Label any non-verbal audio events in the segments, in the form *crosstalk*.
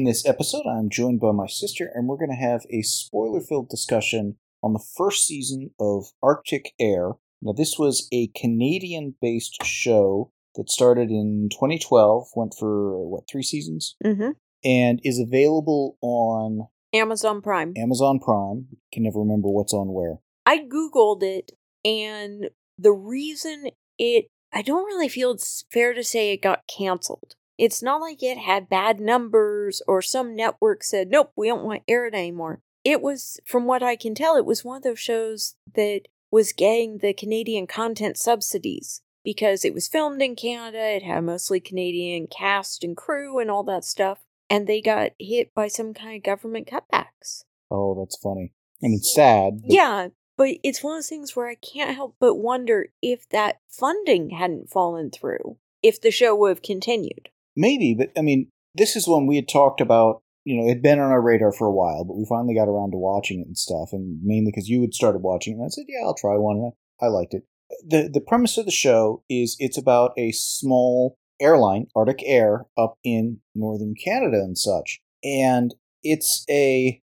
In this episode, I'm joined by my sister, and we're going to have a spoiler filled discussion on the first season of Arctic Air. Now, this was a Canadian based show that started in 2012, went for, what, three seasons? Mm-hmm. And is available on Amazon Prime. Amazon Prime. Can never remember what's on where. I Googled it, and the reason it, I don't really feel it's fair to say it got canceled. It's not like it had bad numbers or some network said, nope, we don't want to air it anymore. It was, from what I can tell, it was one of those shows that was getting the Canadian content subsidies because it was filmed in Canada, it had mostly Canadian cast and crew and all that stuff, and they got hit by some kind of government cutbacks. Oh, that's funny. And it's sad. but- Yeah, but it's one of those things where I can't help but wonder if that funding hadn't fallen through, if the show would have continued. Maybe, but I mean, this is one we had talked about. You know, it had been on our radar for a while, but we finally got around to watching it and stuff, and mainly because you had started watching it, and I said, "Yeah, I'll try one." And I liked it. the The premise of the show is it's about a small airline, Arctic Air, up in northern Canada and such, and it's a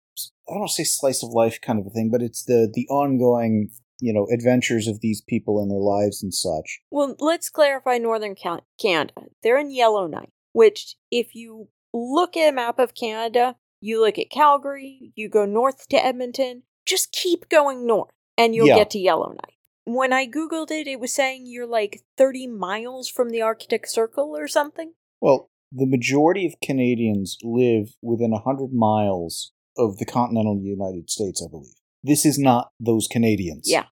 I don't want to say slice of life kind of a thing, but it's the the ongoing you know adventures of these people and their lives and such. Well, let's clarify Northern Canada. They're in Yellowknife, which, if you look at a map of Canada, you look at Calgary, you go north to Edmonton, just keep going north, and you'll Yeah. get to Yellowknife. When I Googled it, it was saying you're like 30 miles from the Arctic Circle or something. Well, the majority of Canadians live within 100 miles of the continental United States, I believe. This is not those Canadians. Yeah.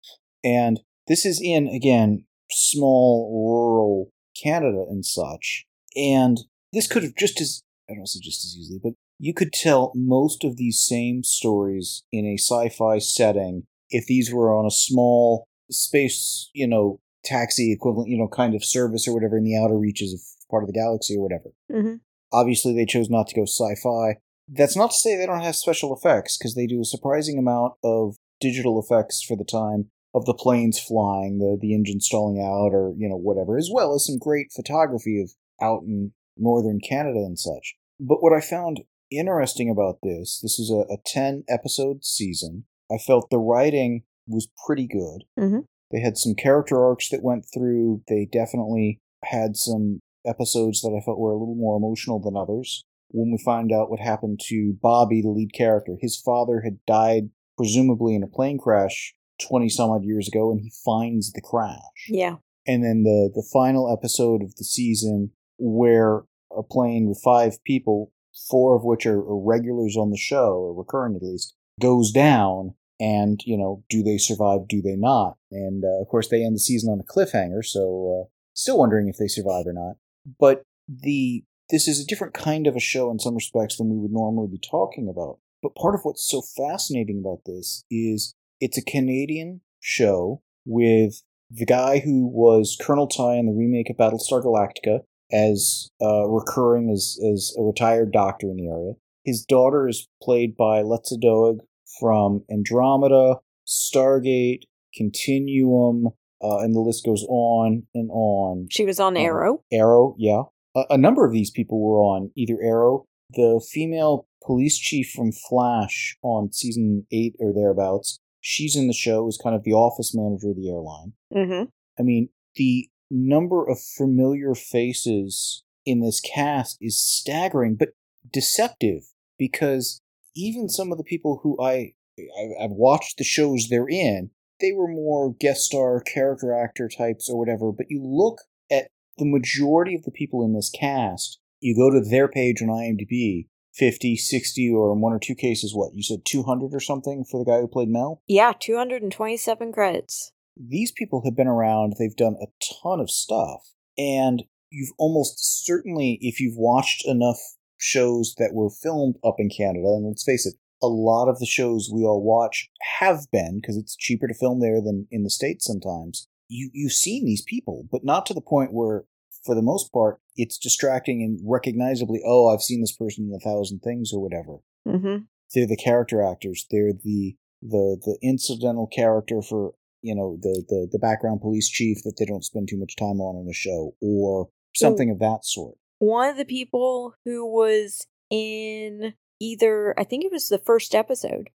And this is in, again, small rural Canada and such. And this could have just as, I don't say just as easily, but you could tell most of these same stories in a sci fi setting if these were on a small space, you know, taxi equivalent, you know, kind of service or whatever in the outer reaches of part of the galaxy or whatever. Mm-hmm. Obviously, they chose not to go sci fi. That's not to say they don't have special effects, because they do a surprising amount of digital effects for the time of the planes flying, the, the engine stalling out, or, you know, whatever, as well as some great photography of out in northern Canada and such. But what I found interesting about this, this is a, a 10 episode season. I felt the writing was pretty good. Mhm. They had some character arcs that went through. They definitely had some episodes that I felt were a little more emotional than others. When we find out what happened to Bobby, the lead character, his father had died presumably in a plane crash 20 some odd years ago, and he finds the crash Yeah. and then the the final episode of the season where a plane with five people, four of which are, are regulars on the show, or recurring at least, goes down. And you know, do they survive? Do they not? And uh, of course, they end the season on a cliffhanger. So, uh, still wondering if they survive or not. But the this is a different kind of a show in some respects than we would normally be talking about. But part of what's so fascinating about this is it's a Canadian show with the guy who was Colonel Tigh in the remake of Battlestar Galactica as uh, recurring as, as a retired doctor in the area. His daughter is played by Lexa Doig from Andromeda, Stargate, Continuum, uh, and the list goes on and on. She was on Um, Arrow. Arrow, yeah. A, a number of these people were on either Arrow, the female police chief from Flash on season eight or thereabouts. She's in the show as kind of the office manager of the airline. Mm-hmm. I mean, the number of familiar faces in this cast is staggering, but deceptive because even some of the people who I I- I've watched the shows they're in, they were more guest star character actor types or whatever. But you look at the majority of the people in this cast, you go to their page on IMDb, 50, 60, or in one or two cases, what? You said 200 or something for the guy who played Mel? Yeah, 227 credits. these people have been around, they've done a ton of stuff, and you've almost certainly, if you've watched enough shows that were filmed up in Canada, and let's face it, a lot of the shows we all watch have been because it's cheaper to film there than in the states sometimes. You you've seen these people, but not to the point where for the most part it's distracting and recognizably, oh, I've seen this person in a thousand things or whatever. Mm-hmm. They're the character actors. They're the the the incidental character for you know the the the background police chief that they don't spend too much time on in a show or something of that sort. One of the people who was in either, I think it was the first episode,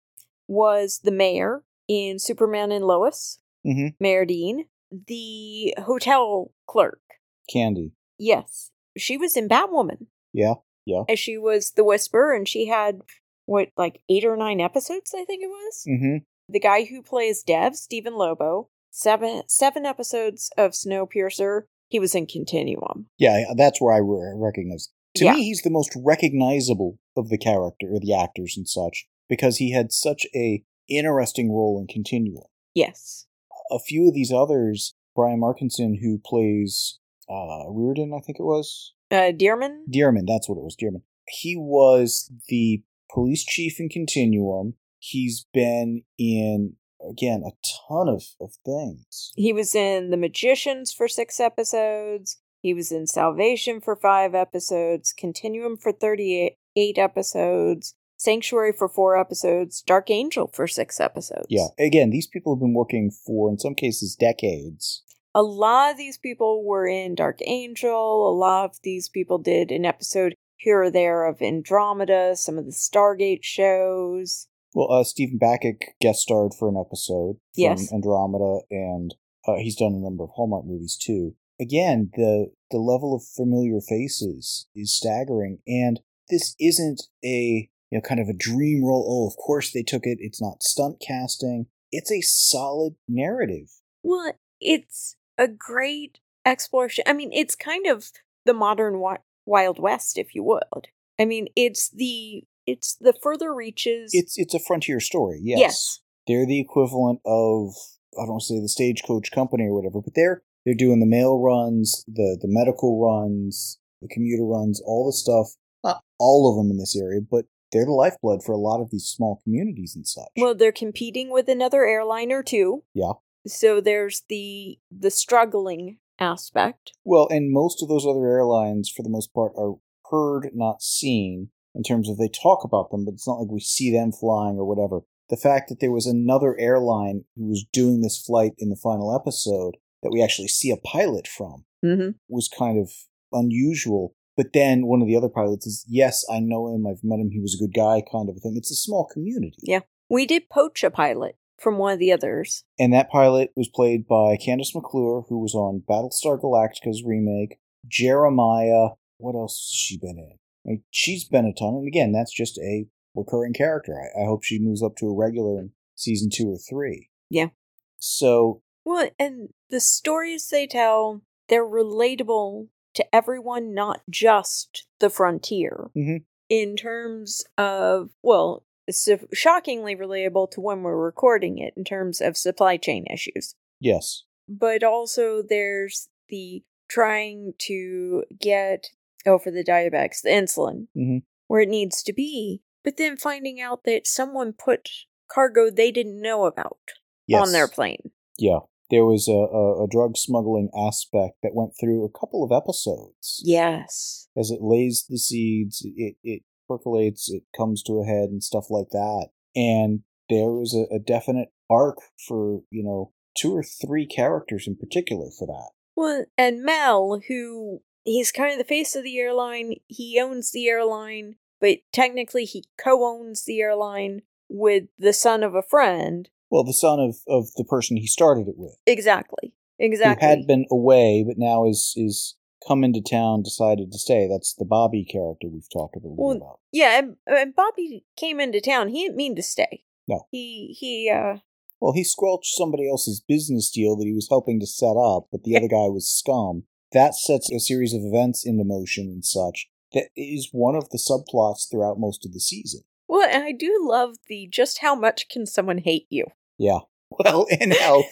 was the mayor in Superman and Lois, Mhm. Mayor Dean, the hotel clerk. Candy. Yes, she was in Batwoman. Yeah. Yeah. And she was the Whisper, and she had what, like eight or nine episodes, I think it was. Mm-hmm. The guy who plays Dev, Stephen Lobo, seven seven episodes of Snowpiercer. He was in Continuum. Yeah, that's where I re- recognize. To Yeah. me, he's the most recognizable of the character or the actors and such because he had such a interesting role in Continuum. Yes. A few of these others, Brian Markinson, who plays uh, Reardon, I think it was Uh, Dearman? Dearman. That's what it was, Dearman. He was the police chief in Continuum. He's been in again a ton of of things. He was in The Magicians for six episodes. He was in Salvation for five episodes, Continuum for 38 episodes, Sanctuary for four episodes, Dark Angel for six episodes. Yeah, again, these people have been working for, in some cases, decades. A lot of these people were in Dark Angel. A lot of these people did an episode here or there of Andromeda, some of the Stargate shows. Well, uh, Stephen Bacic guest starred for an episode from Yes. Andromeda, and uh, he's done a number of Hallmark movies too. Again, the the level of familiar faces is staggering, and this isn't a you know kind of a dream role. Oh, of course they took it. It's not stunt casting. It's a solid narrative. Well, it's a great exploration. I mean, it's kind of the modern wi- Wild West, if you would. I mean, it's the it's the further reaches. It's it's a frontier story. Yes, Yes. they're the equivalent of I don't want to say the stagecoach company or whatever, but they're they're doing the mail runs, the the medical runs, the commuter runs, all the stuff. Not all of them in this area, but they're the lifeblood for a lot of these small communities and such. well, they're competing with another airliner too. Yeah. So there's the the struggling aspect. Well, and most of those other airlines, for the most part, are heard, not seen, in terms of they talk about them, but it's not like we see them flying or whatever. The fact that there was another airline who was doing this flight in the final episode that we actually see a pilot from Mm-hmm. was kind of unusual. But then one of the other pilots is, yes, I know him, I've met him, he was a good guy, kind of a thing. It's a small community. Yeah. We did poach a pilot from one of the others. And that pilot was played by Kandyse McClure, who was on Battlestar Galactica's remake. Jeremiah, what else has she been in? I mean, she's been a ton, and again, that's just a recurring character. I, I hope she moves up to a regular in season two or three. Yeah. So, Well, and the stories they tell, they're relatable to everyone, not just the frontier. Mhm. In terms of, well, it's so- shockingly relatable to when we're recording it in terms of supply chain issues. yes. But also, there's the trying to get, oh, for the diabetics, the insulin, Mhm. where it needs to be, but then finding out that someone put cargo they didn't know about Yes. on their plane. Yeah. There was a, a, a drug smuggling aspect that went through a couple of episodes. Yes. As it lays the seeds, it, it percolates, it comes to a head and stuff like that. And there was a, a definite arc for, you know, two or three characters in particular for that. Well, and Mel, who he's kind of the face of the airline, he owns the airline, but technically he co owns the airline with the son of a friend. Well, the son of, of the person he started it with, Exactly. Exactly. who had been away but now is is come into town, decided to stay. That's the Bobby character we've talked a little Well, bit about. yeah, and, and Bobby came into town. He didn't mean to stay. No. He, he, uh, Well, he squelched somebody else's business deal that he was helping to set up, but the other guy was scum. That sets a series of events into motion and such. That is one of the subplots throughout most of the season. well, and I do love the just how much can someone hate you? Yeah. *laughs* Well, and how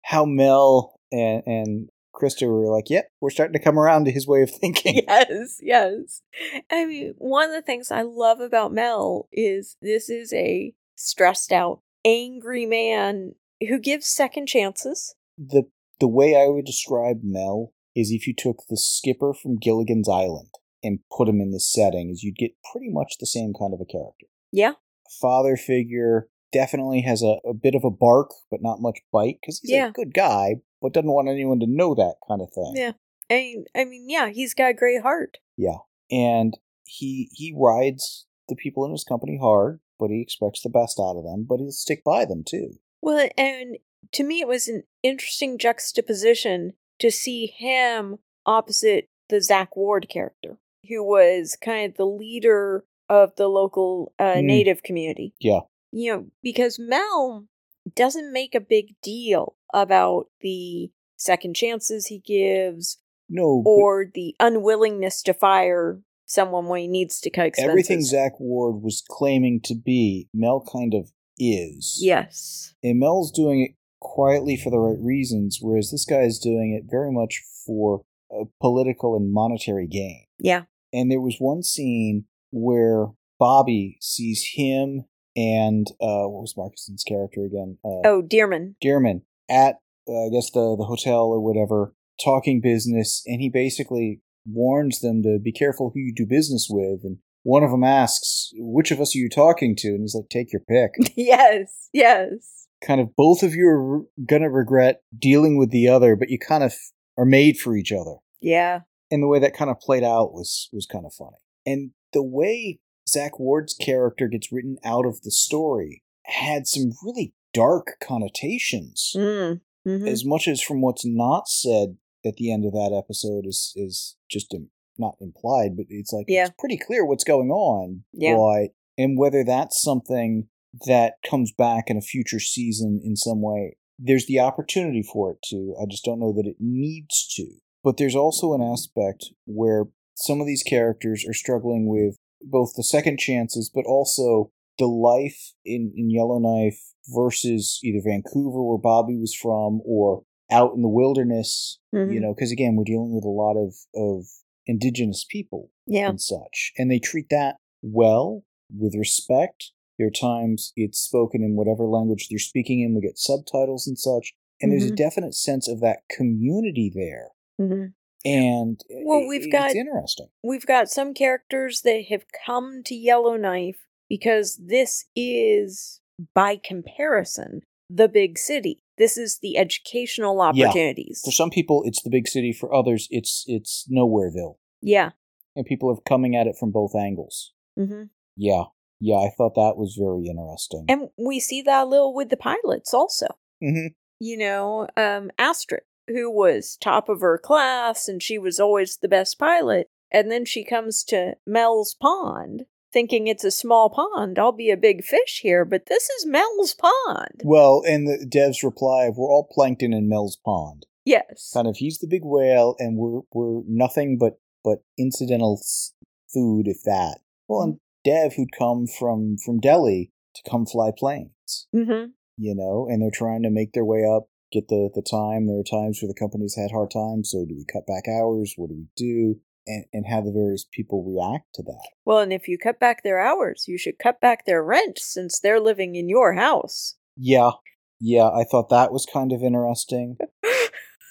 how Mel and, and Krista were like, "Yep, we're starting to come around to his way of thinking." *laughs* yes, yes. I mean, one of the things I love about Mel is this is a stressed out, angry man who gives second chances. The the way I would describe Mel is if you took the skipper from Gilligan's Island and put him in this setting, is you'd get pretty much the same kind of a character. Yeah. Father figure definitely has a, a bit of a bark, but not much bite because he's Yeah. a good guy, but doesn't want anyone to know that kind of thing. Yeah. I mean, I mean, yeah, he's got a great heart. Yeah. And he he rides the people in his company hard, but he expects the best out of them, but he'll stick by them too. Well, and to me, it was an interesting juxtaposition to see him opposite the Zach Ward character, who was kind of the leader of the local uh, Mm. native community. Yeah. You know, because Mel doesn't make a big deal about the second chances he gives No, or the unwillingness to fire someone when he needs to cut expenses. everything Zach Ward was claiming to be, Mel kind of is. Yes. And Mel's doing it quietly for the right reasons, whereas this guy is doing it very much for a political and monetary gain. Yeah. And there was one scene where Bobby sees him and uh, what was Markinson's character again? Uh, Oh, Dearman. Dearman at uh, I guess the the hotel or whatever, talking business, and he basically warns them to be careful who you do business with. And one of them asks, "Which of us are you talking to?" And he's like, "Take your pick." *laughs* yes. Yes. kind of both of you are gonna regret dealing with the other, but you kind of are made for each other. Yeah. And the way that kind of played out was was kind of funny. And the way Zach Ward's character gets written out of the story had some really dark connotations. Mm. hmm As much as from what's not said at the end of that episode is is just im- not implied, but it's like Yeah. it's pretty clear what's going on. Yeah. And whether that's something that comes back in a future season in some way, there's the opportunity for it to. I just don't know that it needs to. But there's also an aspect where some of these characters are struggling with both the second chances, but also the life in, in Yellowknife versus either Vancouver, where Bobby was from, or out in the wilderness. Mhm. You know, because again, we're dealing with a lot of of indigenous people Yeah. and such, and they treat that well with respect. There are times it's spoken in whatever language they're speaking in. We get subtitles and such, and there's a Mhm. definite sense of that community there. hmm And Well, we've it's got- interesting. We've got some characters that have come to Yellowknife because this is, by comparison, the big city. This is the educational Yeah. opportunities. For some people, it's the big city. For others, it's it's Nowhereville, Yeah. and people are coming at it from both angles. Mm-hmm. Yeah, yeah, I thought that was very interesting. And we see that a little with the pilots also. hmm you know, um, Astrid, who was top of her class and she was always the best pilot. And then she comes to Mel's Pond thinking it's a small pond. I'll be a big fish here, but this is Mel's Pond. Well, and the devs reply of we're all plankton in Mel's pond. Yes. Kind of, he's the big whale, and we're we're nothing but but incidental food, if that. Well, and Dev, who'd come from from Delhi to come fly planes, Mm-hmm. you know, and they're trying to make their way up, get the the time. There are times where the companies had hard times, so do we cut back hours? What do we do? And and how the various people react to that. Well, and if you cut back their hours, you should cut back their rent since they're living in your house. Yeah, yeah, I thought that was kind of interesting. *laughs*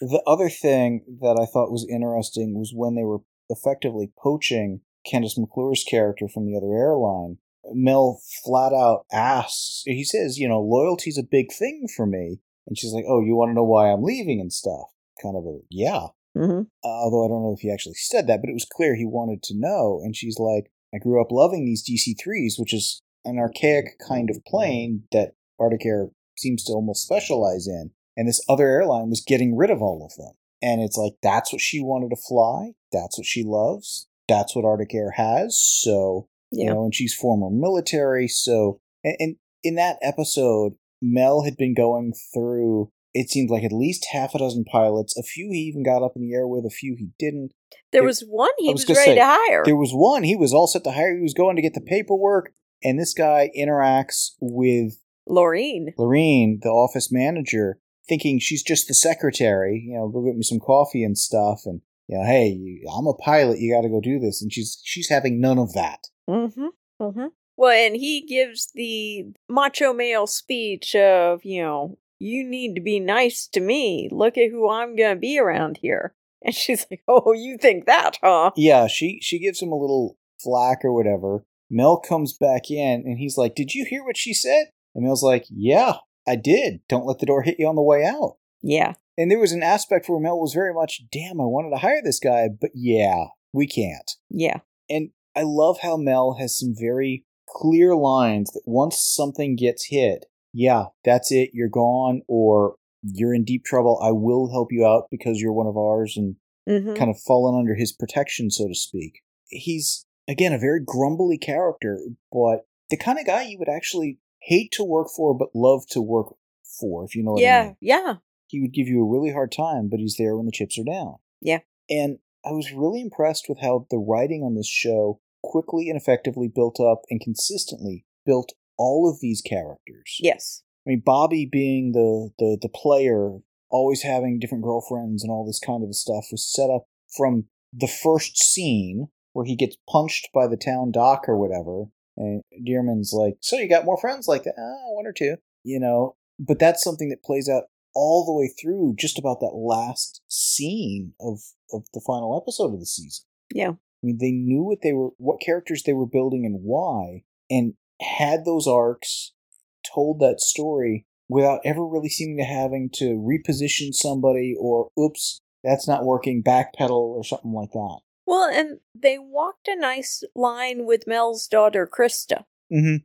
The other thing that I thought was interesting was when they were effectively poaching Kandyse McClure's character from the other airline. Mel flat out asks, he says, you know, loyalty's a big thing for me. And she's like, oh, you want to know why I'm leaving and stuff? Kind of a, yeah. Mm-hmm. Uh, although I don't know if he actually said that, but it was clear he wanted to know. And she's like, I grew up loving these DC 3s, which is an archaic kind of plane that Arctic Air seems to almost specialize in. And this other airline was getting rid of all of them. And it's like, that's what she wanted to fly. That's what she loves. That's what Arctic Air has. So, you know, and she's former military. So, and, and in that episode, Mel had been going through, it seemed like at least half a dozen pilots. A few he even got up in the air with, a few he didn't. There There- was one he I was, was ready say, to hire. There was one, he was all set to hire. He was going to get the paperwork. And this guy interacts with Laureen. Lorene, the office manager, thinking she's just the secretary. You know, go get me some coffee and stuff, and you know, hey, I'm a pilot. You got to go do this, and she's she's having none of that. Mm-hmm. Mm-hmm. Well, and he gives the macho male speech of, you know, you need to be nice to me. Look at who I'm gonna be around here. *laughs* And she's like, "Oh, you think that, huh?" Yeah, she she gives him a little flack or whatever. Mel comes back in and he's like, "Did you hear what she said?" And Mel's like, "Yeah, I did. Don't let the door hit you on the way out." Yeah. And there was an aspect where Mel was very much, "Damn, I wanted to hire this guy, but yeah, we can't." Yeah. And I love how Mel has some very clear lines that once something gets hit, yeah, that's it, you're gone, or you're in deep trouble. I will help you out because you're one of ours, and Mm-hmm. kind of fallen under his protection, so to speak. He's, again, a very grumbly character, but the kind of guy you would actually hate to work for, but love to work for, if you know what I mean. Yeah. Yeah. He would give you a really hard time, but he's there when the chips are down. Yeah. And I was really impressed with how the writing on this show quickly and effectively built up and consistently built all of these characters. Yes. I mean, Bobby being the, the, the player, always having different girlfriends and all this kind of stuff was set up from the first scene where he gets punched by the town doc or whatever. And Dearman's like, So you got more friends like that? Ah, one or two. You know, but that's something that plays out all the way through just about that last scene of, of the final episode of the season. Yeah. I mean, they knew what they were, what characters they were building and why, and had those arcs, told that story without ever really seeming to having to reposition somebody or, oops, that's not working, backpedal or something like that. Well, and they walked a nice line with Mel's daughter, Krista. Mm-hmm.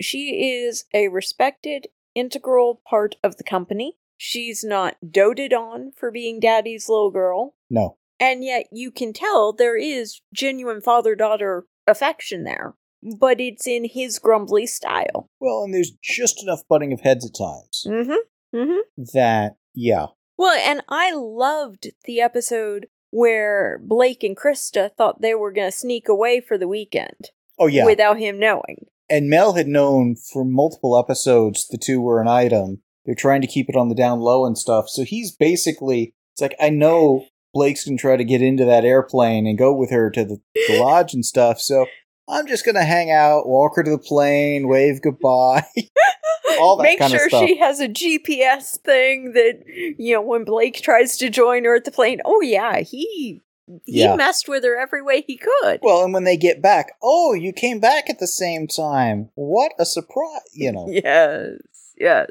She is a respected, integral part of the company. She's not doted on for being daddy's little girl. No. And yet you can tell there is genuine father daughter affection there. But it's in his grumbly style. Well, and there's just enough butting of heads at times Mm hmm. Mm hmm. that, yeah. Well, and I loved the episode where Blake and Krista thought they were going to sneak away for the weekend Oh, yeah. without him knowing. and Mel had known for multiple episodes the two were an item. They're trying to keep it on the down low and stuff. So he's basically, it's like, I know Blake's going to try to get into that airplane and go with her to the, *laughs* the lodge and stuff. So I'm just going to hang out, walk her to the plane, wave goodbye. *laughs* All that Make kind of stuff. Make sure stuff. she has a GPS thing that you know when Blake tries to join her at the plane. Oh yeah, he he Yeah. messed with her every way he could. well, and when they get back, oh, you came back at the same time. What a surprise. You know. *laughs* yes, yes.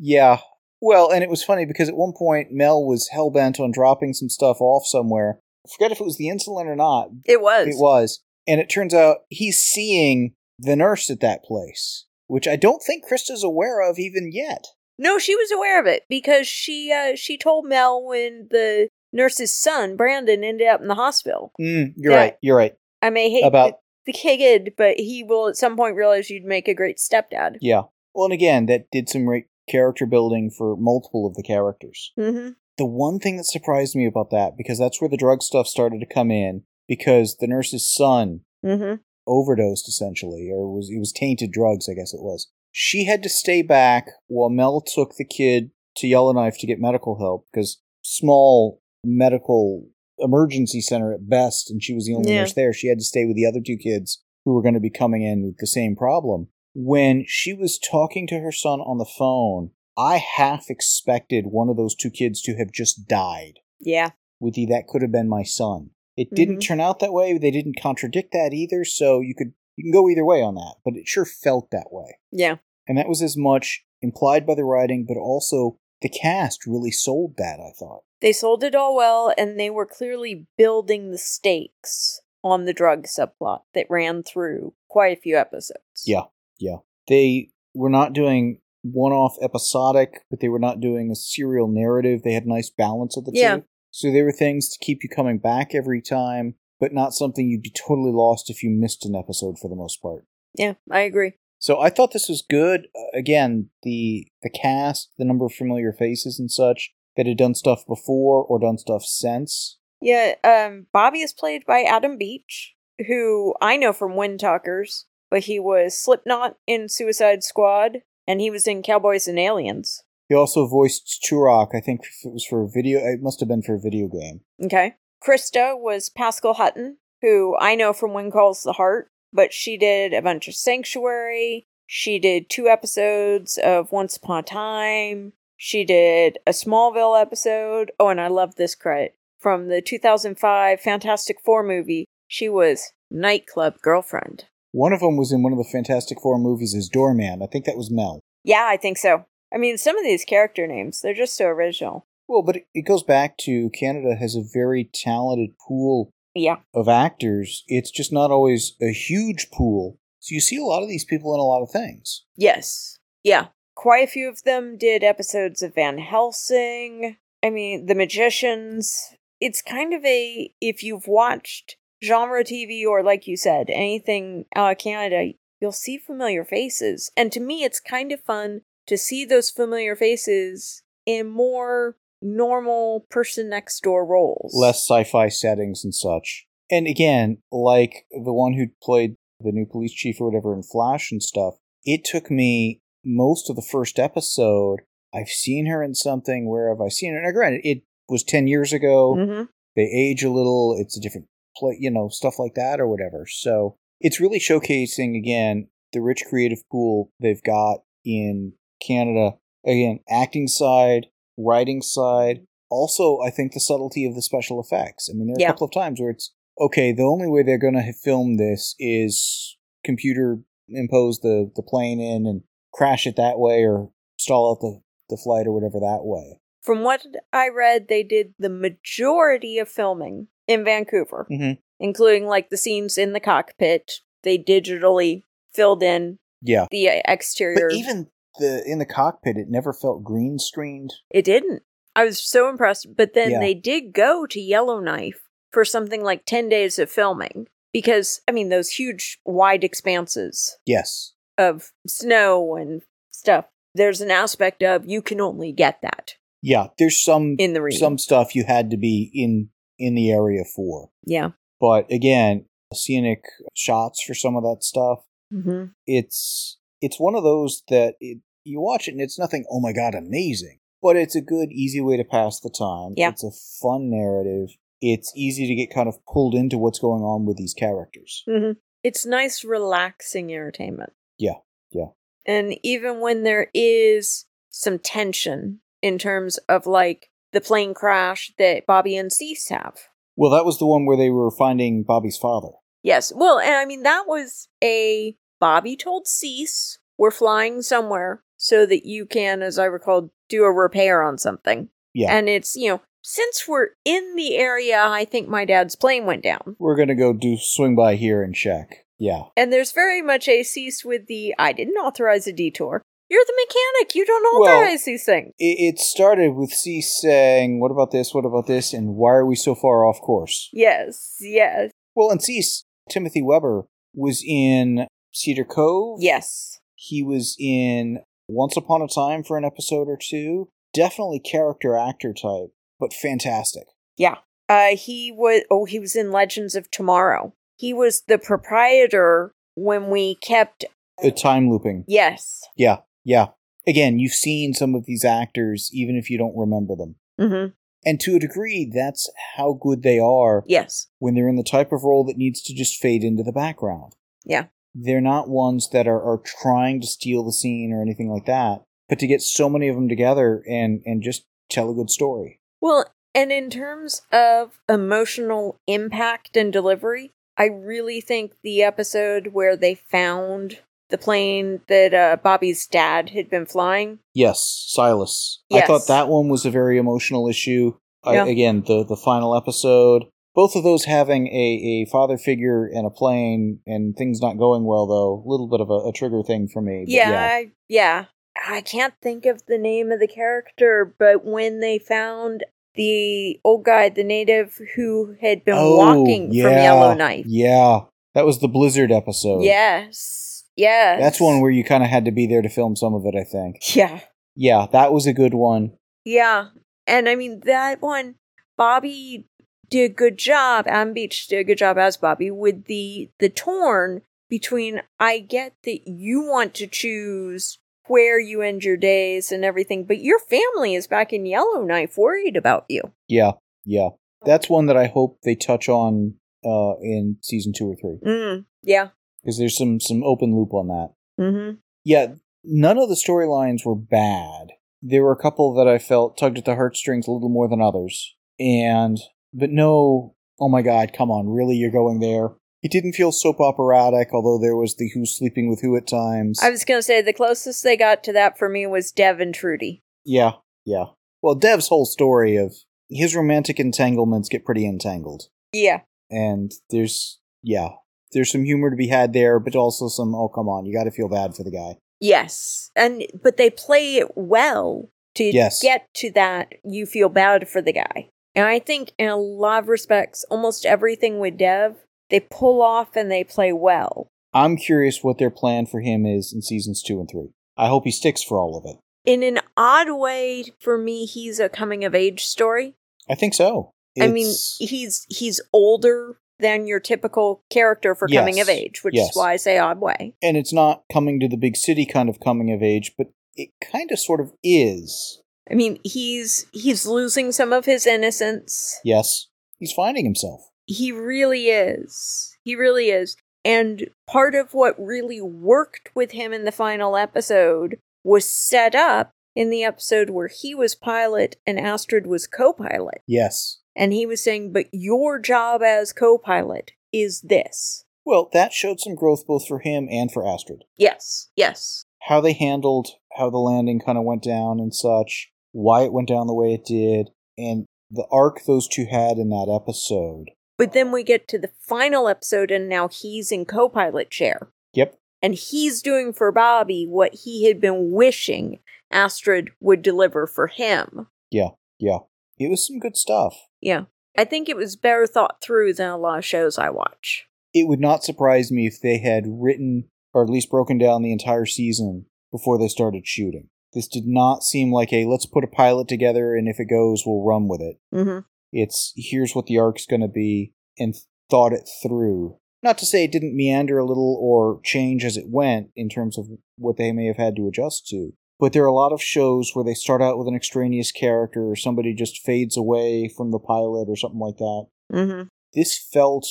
Yeah. Well, and it was funny because at one point Mel was hell bent on dropping some stuff off somewhere. I forget if it was the insulin or not. It was. It was. And it turns out he's seeing the nurse at that place, which I don't think Krista's aware of even yet. No, she was aware of it because she uh she told Mel when the nurse's son Brandon ended up in the hospital. Mm, you're right. You're right. I may hate About- the, the kid, but he will at some point realize you'd make a great stepdad. Yeah. Well, and again, that did some great character building for multiple of the characters. Mm-hmm. The one thing that surprised me about that, because that's where the drug stuff started to come in, because the nurse's son Mm-hmm. overdosed essentially, or was it was tainted drugs, I guess it was. She had to stay back while Mel took the kid to Yellowknife to get medical help because small medical emergency center at best, and she was the only Yeah. nurse there. She had to stay with the other two kids who were going to be coming in with the same problem. When she was talking to her son on the phone, I half expected one of those two kids to have just died Yeah. with the that could have been my son. It didn't Mhm. turn out that way. They didn't contradict that either, so you could you can go either way on that, but it sure felt that way. Yeah. And that was as much implied by the writing, but also the cast really sold that, I thought. They sold it all well, and they were clearly building the stakes on the drug subplot that ran through quite a few episodes. Yeah, yeah. They were not doing one off episodic, but they were not doing a serial narrative. They had a nice balance of the Yeah. two. So they were things to keep you coming back every time, but not something you'd be totally lost if you missed an episode for the most part. Yeah, I agree. So I thought this was good. Uh, again, the the cast, the number of familiar faces and such that had done stuff before or done stuff since. Yeah, um, Bobby is played by Adam Beach, who I know from Wind Talkers, but he was Slipknot in Suicide Squad, and he was in Cowboys and Aliens. He also voiced Turok. I think it was for a video. It must have been for a video game. Okay. Krista was Pascale Hutton, who I know from When Calls the Heart, but she did a bunch of Sanctuary. She did two episodes of Once Upon a Time. She did a Smallville episode. Oh, and I love this credit. From the 2005 Fantastic Four movie, she was Nightclub Girlfriend. One of them was in one of the Fantastic Four movies as Doorman. I think that was Mel. Yeah, I think so. I mean, some of these character names, they're just so original. Well, but it- it goes back to Canada has a very talented pool Yeah. of actors. It's just not always a huge pool. So you see a lot of these people in a lot of things. Yes. Yeah. Quite a few of them did episodes of Van Helsing. I mean, The Magicians. It's kind of a, if you've watched genre TV or, like you said, anything out of Canada, you'll see familiar faces. And to me, it's kind of fun to see those familiar faces in more normal person next door roles. Less sci-fi settings and such. And again, like the one who played the new police chief or whatever in Flash and stuff, it took me most of the first episode. I've seen her in something. Where have I seen her? Now, granted, it was 10 years ago. hmm they age a little it's a different play you know stuff like that or whatever. So it's really showcasing again the rich creative pool they've got in canada. Again acting side writing side also i think the subtlety of the special effects. I mean there are Yeah. a couple of times where it's okay the only way they're going to film this is computer impose the the plane in and crash it that way or stall out the the flight or whatever that way. From what I read, they did the majority of filming in Vancouver, Mhm. including like the scenes in the cockpit. They digitally filled in yeah the exterior. But even the in the cockpit, it never felt green screened. it didn't. I was so impressed. But then Yeah. they did go to Yellowknife for something like 10 days of filming because, I mean, those huge, wide expanses Yes. of snow and stuff. There's an aspect of you can only get that Yeah. There's some in the region. some stuff you had to be in in the area for. yeah. But again, scenic shots for some of that stuff. hmm It's it's one of those that it, you watch it and it's nothing. Oh my god, amazing! But it's a good, easy way to pass the time. Yeah. It's a fun narrative. It's easy to get kind of pulled into what's going on with these characters. hmm It's nice, relaxing entertainment. Yeah, yeah. And even when there is some tension in terms of like the plane crash that Bobby and Cease have. Well, that was the one where they were finding Bobby's father. Yes. Well, and I mean, that was a Bobby told Cease, we're flying somewhere so that you can, as I recall, do a repair on something. Yeah. And it's, you know, since we're in the area, I think my dad's plane went down. we're gonna go do swing by here and check. Yeah. And there's very much a cease with the I didn't authorize a detour. You're the mechanic. You don't Well- authorize these things. It, it started with C saying, "What about this? What about this? And why are we so far off course?" Yes, yes, Well, and Cease, Timothy Webber was in Cedar Cove. yes. He was in Once Upon a Time for an episode or two. Definitely character actor type, but fantastic. Yeah. Uh, he was. Oh, he was in Legends of Tomorrow. He was the proprietor when we kept. Uh, time looping. Yes. Yeah, yeah. Again, you've seen some of these actors, even if you don't remember them. Mm-hmm. And to a degree, that's how good they are Yes. when they're in the type of role that needs to just fade into the background. Yeah. They're not ones that are, are trying to steal the scene or anything like that, but to get so many of them together and, and just tell a good story. Well, and in terms of emotional impact and delivery, I really think the episode where they found the plane that uh, Bobby's dad had been flying. Yes, Silas. I thought that one was a very emotional issue. I, Yeah. again, the, the final episode. Both of those having a, a father figure and a plane and things not going well, though, a little bit of a, a trigger thing for me. but Yeah, I, yeah. I can't think of the name of the character, but when they found the old guy, the native who had been Oh, walking from Yellowknife. Yeah. That was the Blizzard episode. Yes. Yes. That's one where you kind of had to be there to film some of it, I think. Yeah. Yeah, that was a good one. Yeah. And I mean, that one, Bobby did a good job, Adam Beach did a good job as Bobby with the, the torn between I get that you want to choose where you end your days and everything, but your family is back in Yellowknife worried about you. Yeah, yeah. That's one that I hope they touch on uh, in season two or three Mm, yeah. Because there's some some open loop on that. Mm-hmm. Yeah, none of the storylines were bad. There were a couple that I felt tugged at the heartstrings a little more than others, and but no, oh my god, come on, really, you're going there? It didn't feel soap operatic, although there was the who's sleeping with who at times. I was going to say the closest they got to that for me was Dev and Trudy. Yeah, yeah. Well, Dev's whole story of his romantic entanglements get pretty entangled. Yeah. And there's, yeah, there's some humor to be had there, but also some, oh, come on, you got to feel bad for the guy. Yes. And but they play it well to Yes. get to that you feel bad for the guy. And I think in a lot of respects almost everything with Dev they pull off and they play well. I'm curious what their plan for him is in seasons two and three. I hope he sticks for all of it. In an odd way for me he's a coming of age story. I think so. I mean he's he's older than your typical character for coming of age, which Yes. is why I say odd way. and it's not coming to the big city kind of coming of age, but it kind of sort of is. I mean he's he's losing some of his innocence. Yes, he's finding himself. He really is. He really is. And part of what really worked with him in the final episode was set up in the episode where he was pilot and Astrid was co pilot. Yes. And he was saying, But your job as co pilot is this. Well, that showed some growth both for him and for Astrid. Yes, yes. How they handled how the landing kind of went down and such, why it went down the way it did, and the arc those two had in that episode. But then we get to the final episode, and now he's in co pilot chair. Yep. And he's doing for Bobby what he had been wishing Astrid would deliver for him. Yeah. Yeah. It was some good stuff. Yeah. I think it was better thought through than a lot of shows I watch. It would not surprise me if they had written or at least broken down the entire season before they started shooting. This did not seem like a let's put a pilot together and if it goes, we'll run with it. Mm-hmm. It's here's what the arc's going to be and thought it through. Not to say it didn't meander a little or change as it went in terms of what they may have had to adjust to. But there are a lot of shows where they start out with an extraneous character or somebody just fades away from the pilot or something like that. Mm-hmm. This felt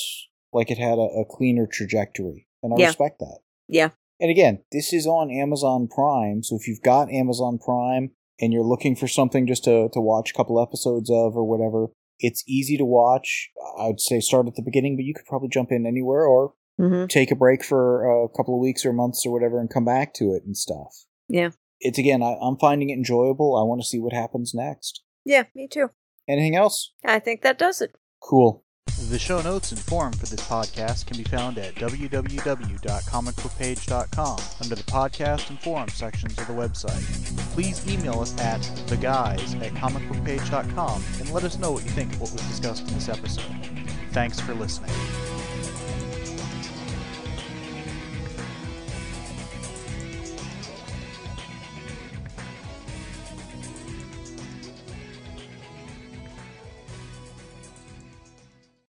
like it had a, a cleaner trajectory, and I Yeah. respect that. Yeah. And again, this is on Amazon Prime, so if you've got Amazon Prime and you're looking for something just to, to watch a couple episodes of or whatever, it's easy to watch. I'd say start at the beginning, but you could probably jump in anywhere or Mm-hmm. take a break for a couple of weeks or months or whatever and come back to it and stuff. Yeah. It's again, I, I'm finding it enjoyable. I want to see what happens next. Yeah, me too. Anything else? I think that does it. Cool. The show notes and forum for this podcast can be found at www.comicbookpage.com under the podcast and forum sections of the website. Please email us at theguys at comicbookpage.com and let us know what you think of what was discussed in this episode. Thanks for listening.